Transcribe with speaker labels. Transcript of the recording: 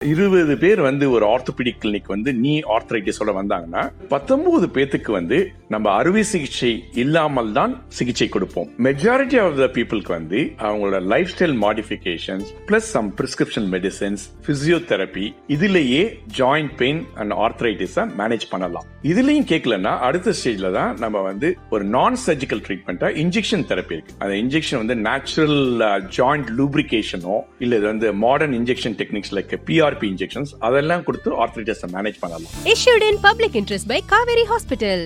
Speaker 1: இருபது பேர் வந்து ஒரு ஆர்த்தோபிடிக் கிளினிக் வந்து நீ ஆர்த்தரைட்டிஸோட வந்தாங்கன்னா பத்தொன்பது பேத்துக்கு வந்து நம்ம அறுவை சிகிச்சை இல்லாமல் தான் சிகிச்சை கொடுப்போம். மெஜாரிட்டி ஆஃப் த பீப்புளுக்கு வந்து அவங்களோட lifestyle modifications plus some prescription medicines physiotherapy இதுலயே ஜாயிண்ட் பெயின் அண்ட் ஆர்த்தரைட்டிஸ மேனேஜ் பண்ணலாம். இதுலயும் கேட்கலன்னா அடுத்த ஸ்டேஜ்ல தான் நம்ம வந்து ஒரு நான் சர்ஜிக்கல் ட்ரீட்மெண்ட்டா இன்ஜெக்ஷன் தெரப்பி இருக்கு. அந்த இன்ஜெக்ஷன் வந்து நேச்சுரல் ஜாயிண்ட் லூப்ரிகேஷனோ இல்ல இது வந்து modern injection techniques like P R T R P injections அதெல்லாம் கொடுத்து ஆர்த்ரைட்டிஸை மேனேஜ் பண்ணலாம்
Speaker 2: issued in public interest by Kaveri hospital